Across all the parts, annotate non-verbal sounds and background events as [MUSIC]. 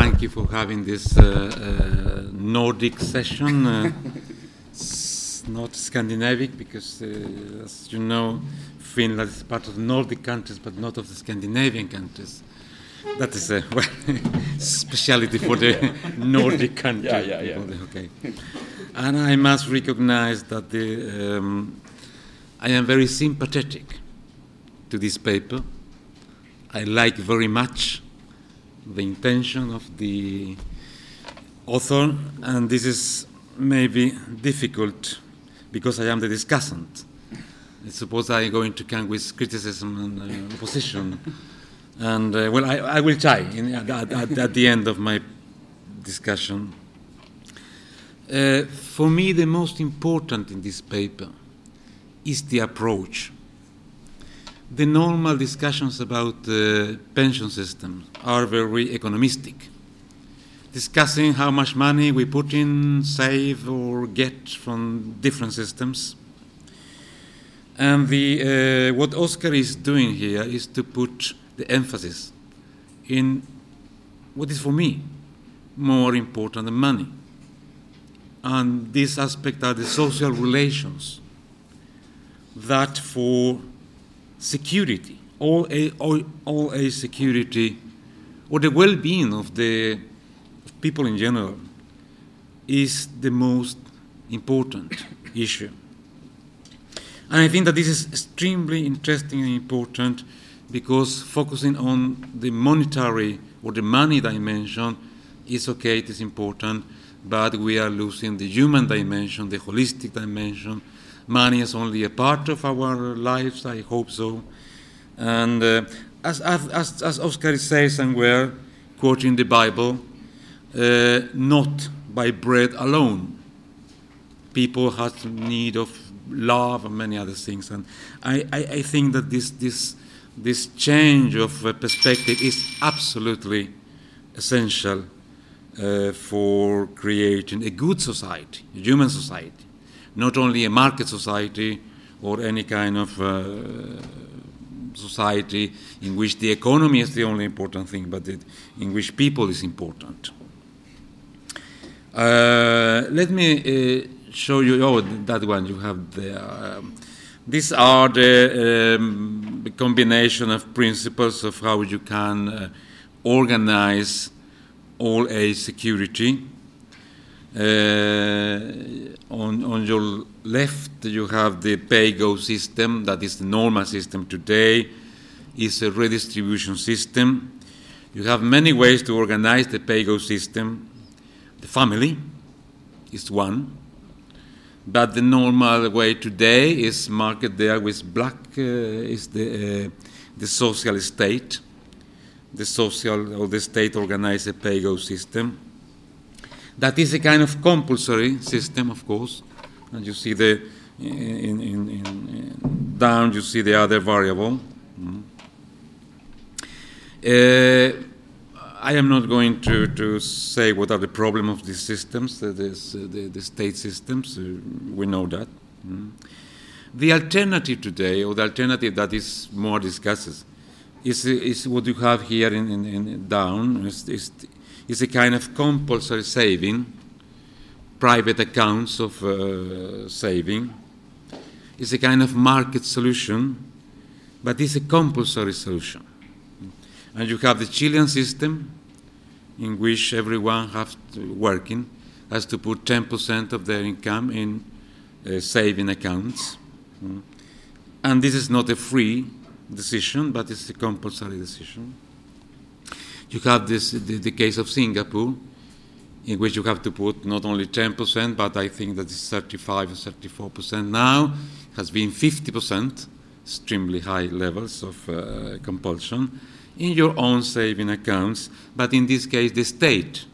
thank you for having this uh, uh, Nordic session. Uh, it's not Scandinavic because, uh, as you know, Finland is part of the Nordic countries, but not of the Scandinavian countries. That is a [LAUGHS] well, speciality for the [LAUGHS] Nordic countries. Yeah, yeah, yeah. Okay. And I must recognize that the, um, I am very sympathetic to this paper. I like very much the intention of the author, and this is maybe difficult because I am the discussant. I suppose I go into to with criticism and uh, opposition. And uh, well, I, I, will try in, at, at, at, the end of my discussion. Uh, for me, the most important in this paper is the approach. The normal discussions about the pension system are very economistic, discussing how much money we put in, save, or get from different systems. And the, uh, what Oscar is doing here is to put the emphasis in what is for me more important than money. And this aspect are the social relations that for security, all a, all, all a security, or the well being of the of people in general, is the most important issue. And I think that this is extremely interesting and important because focusing on the monetary or the money dimension is okay, it is important, but we are losing the human dimension, the holistic dimension. Money is only a part of our lives, I hope so. And uh, as, as, as Oscar says somewhere, quoting the Bible, uh, not by bread alone. People have need of love and many other things. And I, I, I think that this, this, this change of uh, perspective is absolutely essential uh, for creating a good society, a human society, not only a market society or any kind of uh, society in which the economy is the only important thing, but it, in which people is important. Uh, let me uh, show you. Oh, that one you have there. Um, these are the, um, combination of principles of how you can uh, organize all age security. Uh, on, on your left, you have the pay-go system, that is the normal system today, It's a redistribution system. You have many ways to organize the pay-go system. The family is one, but the normal way today is marked there with black uh, is the, uh, the social state. The social or the state organized pay-go system. That is a kind of compulsory system, of course. And you see the in, in, in, down you see the other variable. Mm. Uh, I am not going to, to say what are the problems of these systems, uh, the, the, state systems. Uh, we know that. Mm. The alternative today, or the alternative that is more discussed, is, is what you have here in, in, in down. Is, is, is, a kind of compulsory saving, private accounts of uh, saving. It's a kind of market solution, but it's a compulsory solution. And you have the Chilean system, in which everyone has to, working has to put 10% of their income in uh, saving accounts. Mm. And this is not a free decision, but it's a compulsory decision. You have this, the, the case of Singapore, in which you have to put not only 10%, but I think that it's 35 or 34% now, has been 50%, extremely high levels of uh, compulsion in your own saving accounts, but in this case, the state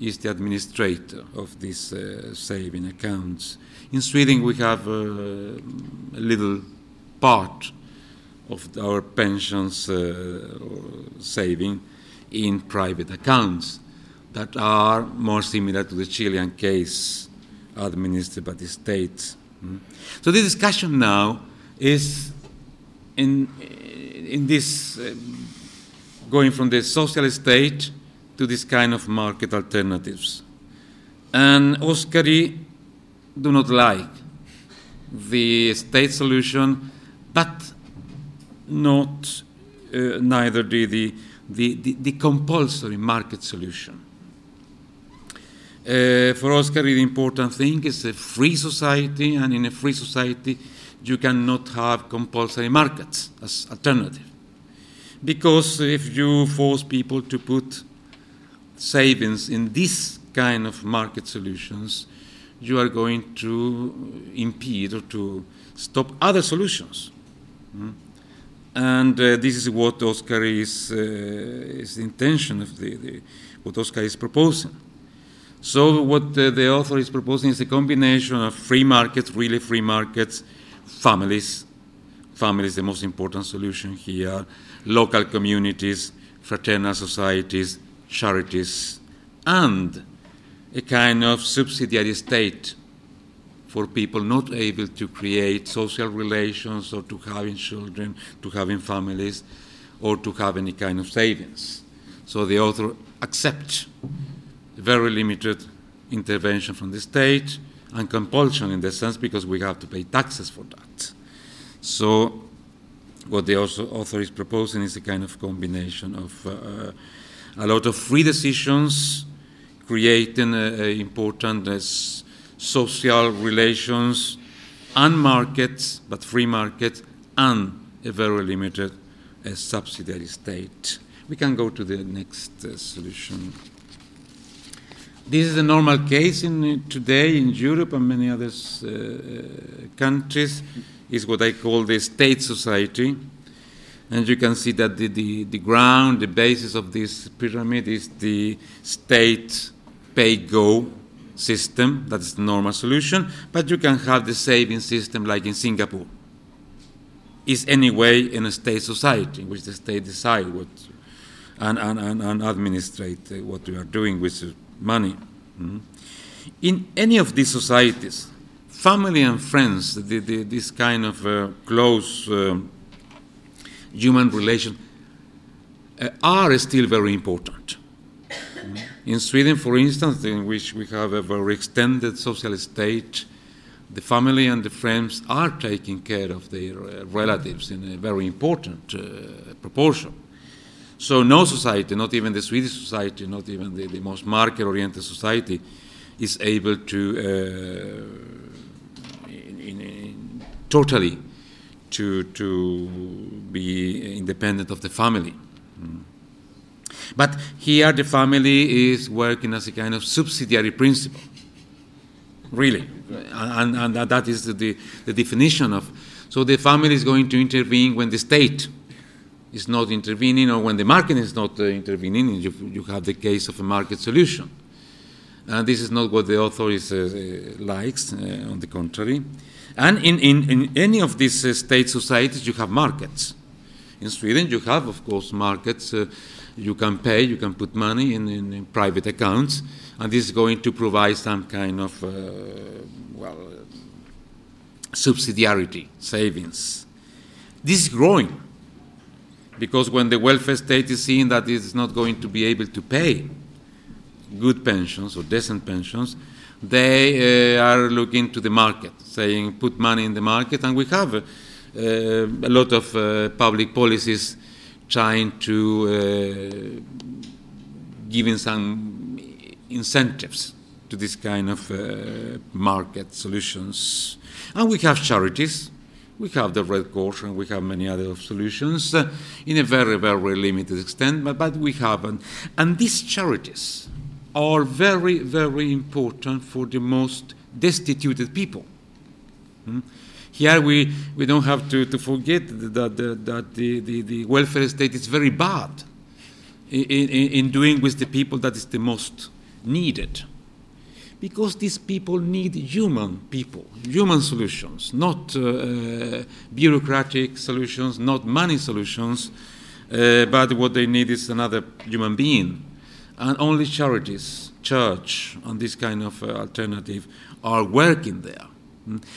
is the administrator of these uh, saving accounts. In Sweden, we have uh, a little part of our pensions uh, saving in private accounts that are more similar to the Chilean case administered by the state. Mm. So the discussion now is in in this uh, going from the social state to this kind of market alternatives. And Oskari do not like the state solution, but not uh, neither do the, the, the, the, compulsory market solution. Uh, for Oskari, the important thing is a free society, and in a free society, you cannot have compulsory markets as alternative. Because if you force people to put savings in this kind of market solutions, you are going to impede or to stop other solutions. Mm? And uh, this is what Oskari is, uh, is the intention of the, the, what Oskari is proposing. So what uh, the author is proposing is a combination of free markets, really free markets, families. families the most important solution here. Local communities, fraternal societies, charities, and a kind of subsidiary state for people not able to create social relations or to having children, to having families, or to have any kind of savings. So the author accepts very limited intervention from the state and compulsion in the sense because we have to pay taxes for that. So what the author is proposing is a kind of combination of uh, a lot of free decisions, creating uh, important uh, social relations and markets, but free markets, and a very limited uh, subsidiary state. We can go to the next uh, solution. This is a normal case in, uh, today in Europe and many other uh, countries. Is what I call the state society and you can see that the, the, the ground, the basis of this pyramid is the state pay go system. That is the normal solution. But you can have the saving system like in Singapore. Is anyway in a state society in which the state decide what and, and, and, and administrate what we are doing with money. Mm-hmm. In any of these societies, family and friends, the, the, this kind of uh, close uh, human relation, uh, are still very important. In Sweden, for instance, in which we have a very extended social state, the family and the friends are taking care of their uh, relatives in a very important uh, proportion. So, no society, not even the Swedish society, not even the, the most market oriented society, is able to uh, in, in, in totally to, to be independent of the family. But here the family is working as a kind of subsidiary principle. Really. And, and, that is the, the definition of. So the family is going to intervene when the state is not intervening or when the market is not uh, intervening. You, you have the case of a market solution. And this is not what the author is, uh, likes, uh, on the contrary. And in, in, in any of these uh, state societies, you have markets. In Sweden, you have, of course, markets. Uh, you can pay, you can put money in, in, in, private accounts, and this is going to provide some kind of, uh, well, subsidiarity, savings. This is growing because when the welfare state is seeing that it is not going to be able to pay good pensions or decent pensions, they uh, are looking to the market, saying put money in the market, and we have uh, a lot of uh, public policies trying to giving some incentives to this kind of uh, market solutions. And we have charities, we have the Red Cross, and we have many other solutions uh, in a very, very limited extent, but, but we have. And, and these charities, are very, very important for the most destituted people. Hmm? Here we, we don't have to, to forget that, that, that the, the, the, welfare state is very bad in, in, in doing with the people that is the most needed. Because these people need human people, human solutions, not uh, uh, bureaucratic solutions, not money solutions, uh, but what they need is another human being and only charities, church, and this kind of uh, alternative are working there.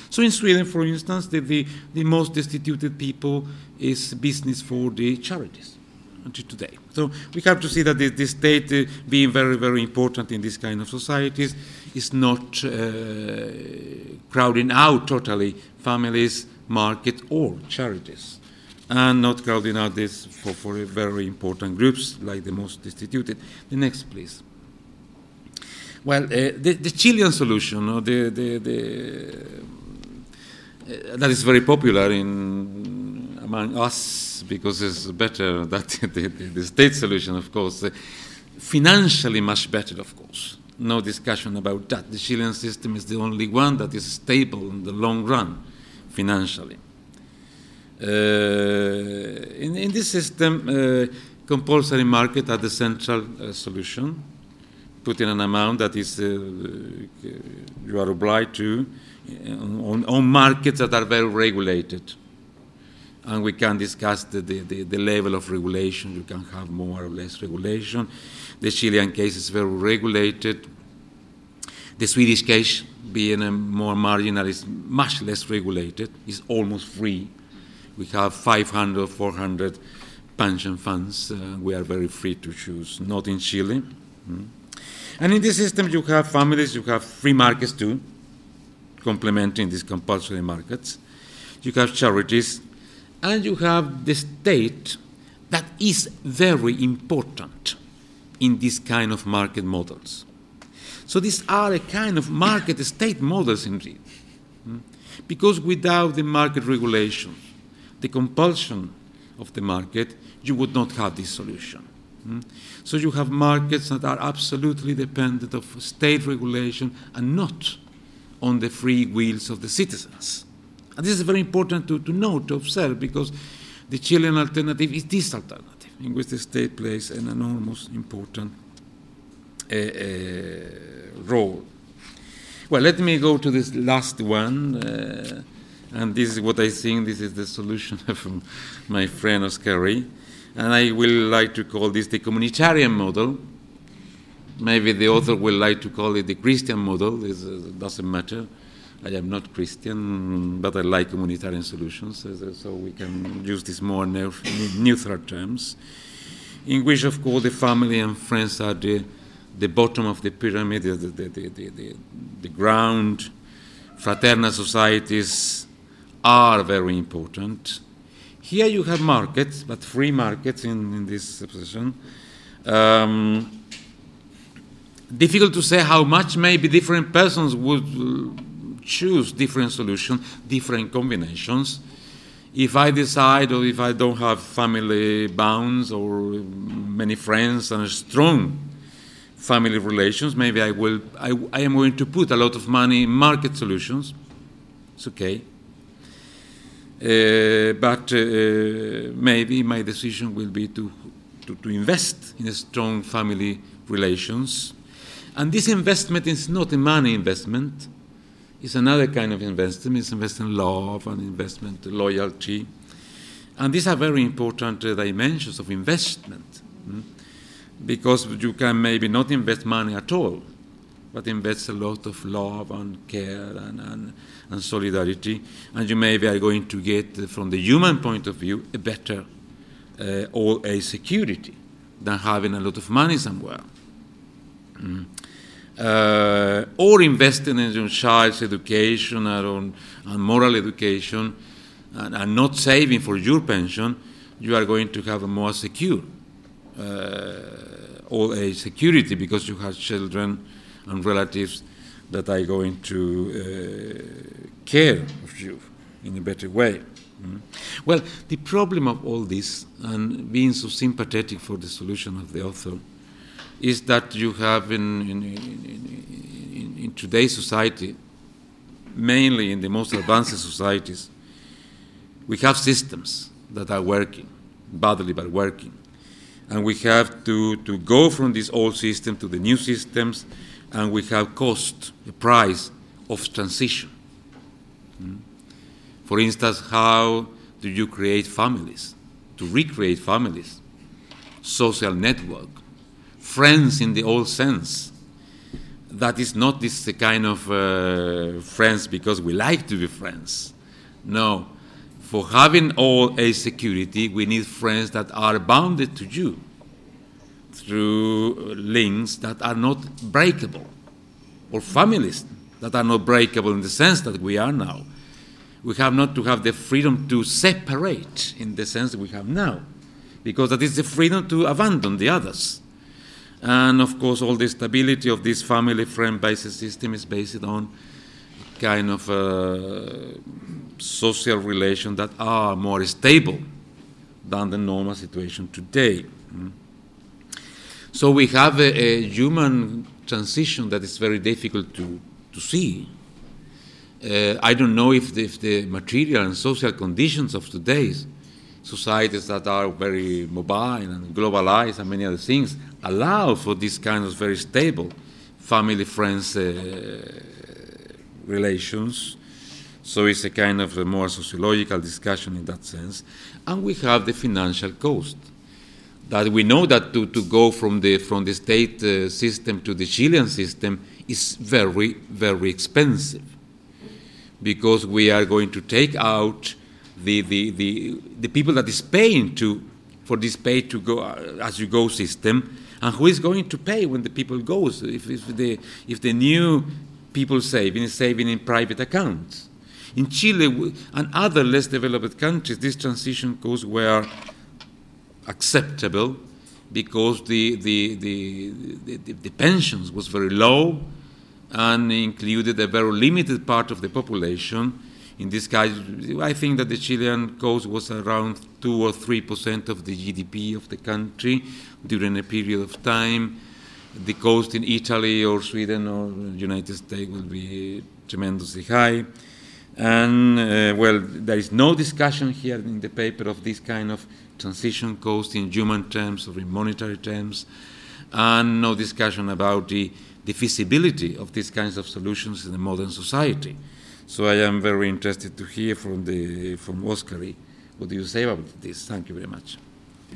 So in Sweden, for instance, the, the, the, most destituted people is business for the charities. until today. So we have to see that the, the state, uh, being very, very important in this kind of societies, is not uh, crowding out totally families, market, or charities, and not crowding out this for, for very important groups like the most destituted. The next, please. Well, uh, the, the, Chilean solution, or the, the, the uh, that is very popular in among us because it's better [LAUGHS] than the, the, state solution, of course. Uh, financially, much better, of course. No discussion about that. The Chilean system is the only one that is stable in the long run, financially. Uh, in, in, this system, uh, compulsory market are the central uh, solution put in an amount that is uh, you are obliged to on, on, markets that are very regulated. And we can discuss the, the, the, level of regulation. You can have more or less regulation. The Chilean case is very regulated. The Swedish case, being a more marginal, is much less regulated. It's almost free. We have 500, 400 pension funds. Uh, we are very free to choose. Not in Chile. Mm. And in this system, you have families, you have free markets too, complementing these compulsory markets. You have charities, and you have the state that is very important in this kind of market models. So these are a kind of market state models indeed. Hmm? Because without the market regulation, the compulsion of the market, you would not have this solution. So you have markets that are absolutely dependent of state regulation and not on the free wills of the citizens. And this is very important to, to note, to observe, because the Chilean alternative is this alternative, in which the state plays an enormous important uh, uh, role. Well, let me go to this last one. Uh, and this is what I think this is the solution [LAUGHS] from my friend Oscar and I will like to call this the communitarian model. Maybe the author will like to call it the Christian model. It uh, doesn't matter. I am not Christian, but I like communitarian solutions, so we can use these more neutral terms, in which, of course, the family and friends are the, the bottom of the pyramid, the, the, the, the, the ground. Fraternal societies are very important here you have markets, but free markets in, in this position. Um, difficult to say how much maybe different persons would choose different solutions, different combinations. If I decide or if I don't have family bounds or many friends and strong family relations, maybe I will I, I am going to put a lot of money in market solutions. It's okay. Uh, but uh, maybe my decision will be to, to, to, invest in strong family relations. And this investment is not a money investment. It's another kind of investment. It's investment in love and investment in loyalty. And these are very important uh, dimensions of investment. Hmm? Because you can maybe not invest money at all, but invest a lot of love and care and, and and solidarity, and you maybe are going to get, from the human point of view, a better uh, all age security than having a lot of money somewhere. Mm. Uh, or investing in your child's education or on moral education and, and, not saving for your pension, you are going to have a more secure uh, all age security because you have children and relatives that are going to uh, care of you in a better way. Mm. Well, the problem of all this, and being so sympathetic for the solution of the author, is that you have in, in, in, in today's society, mainly in the most advanced societies, we have systems that are working, badly but working. And we have to, to go from this old system to the new systems and we have cost, the price of transition. Mm. For instance, how do you create families, to recreate families, social network, friends in the old sense? That is not this kind of uh, friends because we like to be friends. No, for having all a security, we need friends that are bounded to you through links that are not breakable, or families that are not breakable in the sense that we are now. We have not to have the freedom to separate in the sense that we have now, because that is the freedom to abandon the others. And of course, all the stability of this family friend based system is based on kind of uh, social relations that are more stable than the normal situation today. Mm. So we have a, a, human transition that is very difficult to, to see. Uh, I don't know if the, if the material and social conditions of today's societies that are very mobile and globalized and many other things allow for this kind of very stable family friends uh, relations. So it's a kind of a more sociological discussion in that sense. And we have the financial cost. That we know that to, to go from the, from the state uh, system to the Chilean system is very, very expensive because we are going to take out the, the, the, the people that is paying to, for this pay to go uh, as you go system, and who is going to pay when the people goes? If, if, the, if the new people saving saving in private accounts. In Chile and other less developed countries, this transition costs were acceptable because the, the, the, the, pensions was very low and included a very limited part of the population. In this case, I think that the Chilean cost was around 2 or 3 percent of the GDP of the country during a period of time. The cost in Italy or Sweden or United States will be tremendously high. And, uh, well, there is no discussion here in the paper of this kind of transition cost in human terms or in monetary terms, and no discussion about the the feasibility of these kinds of solutions in the modern society. So I am very interested to hear from, the, from Oskari. What do you say about this? Thank you very much.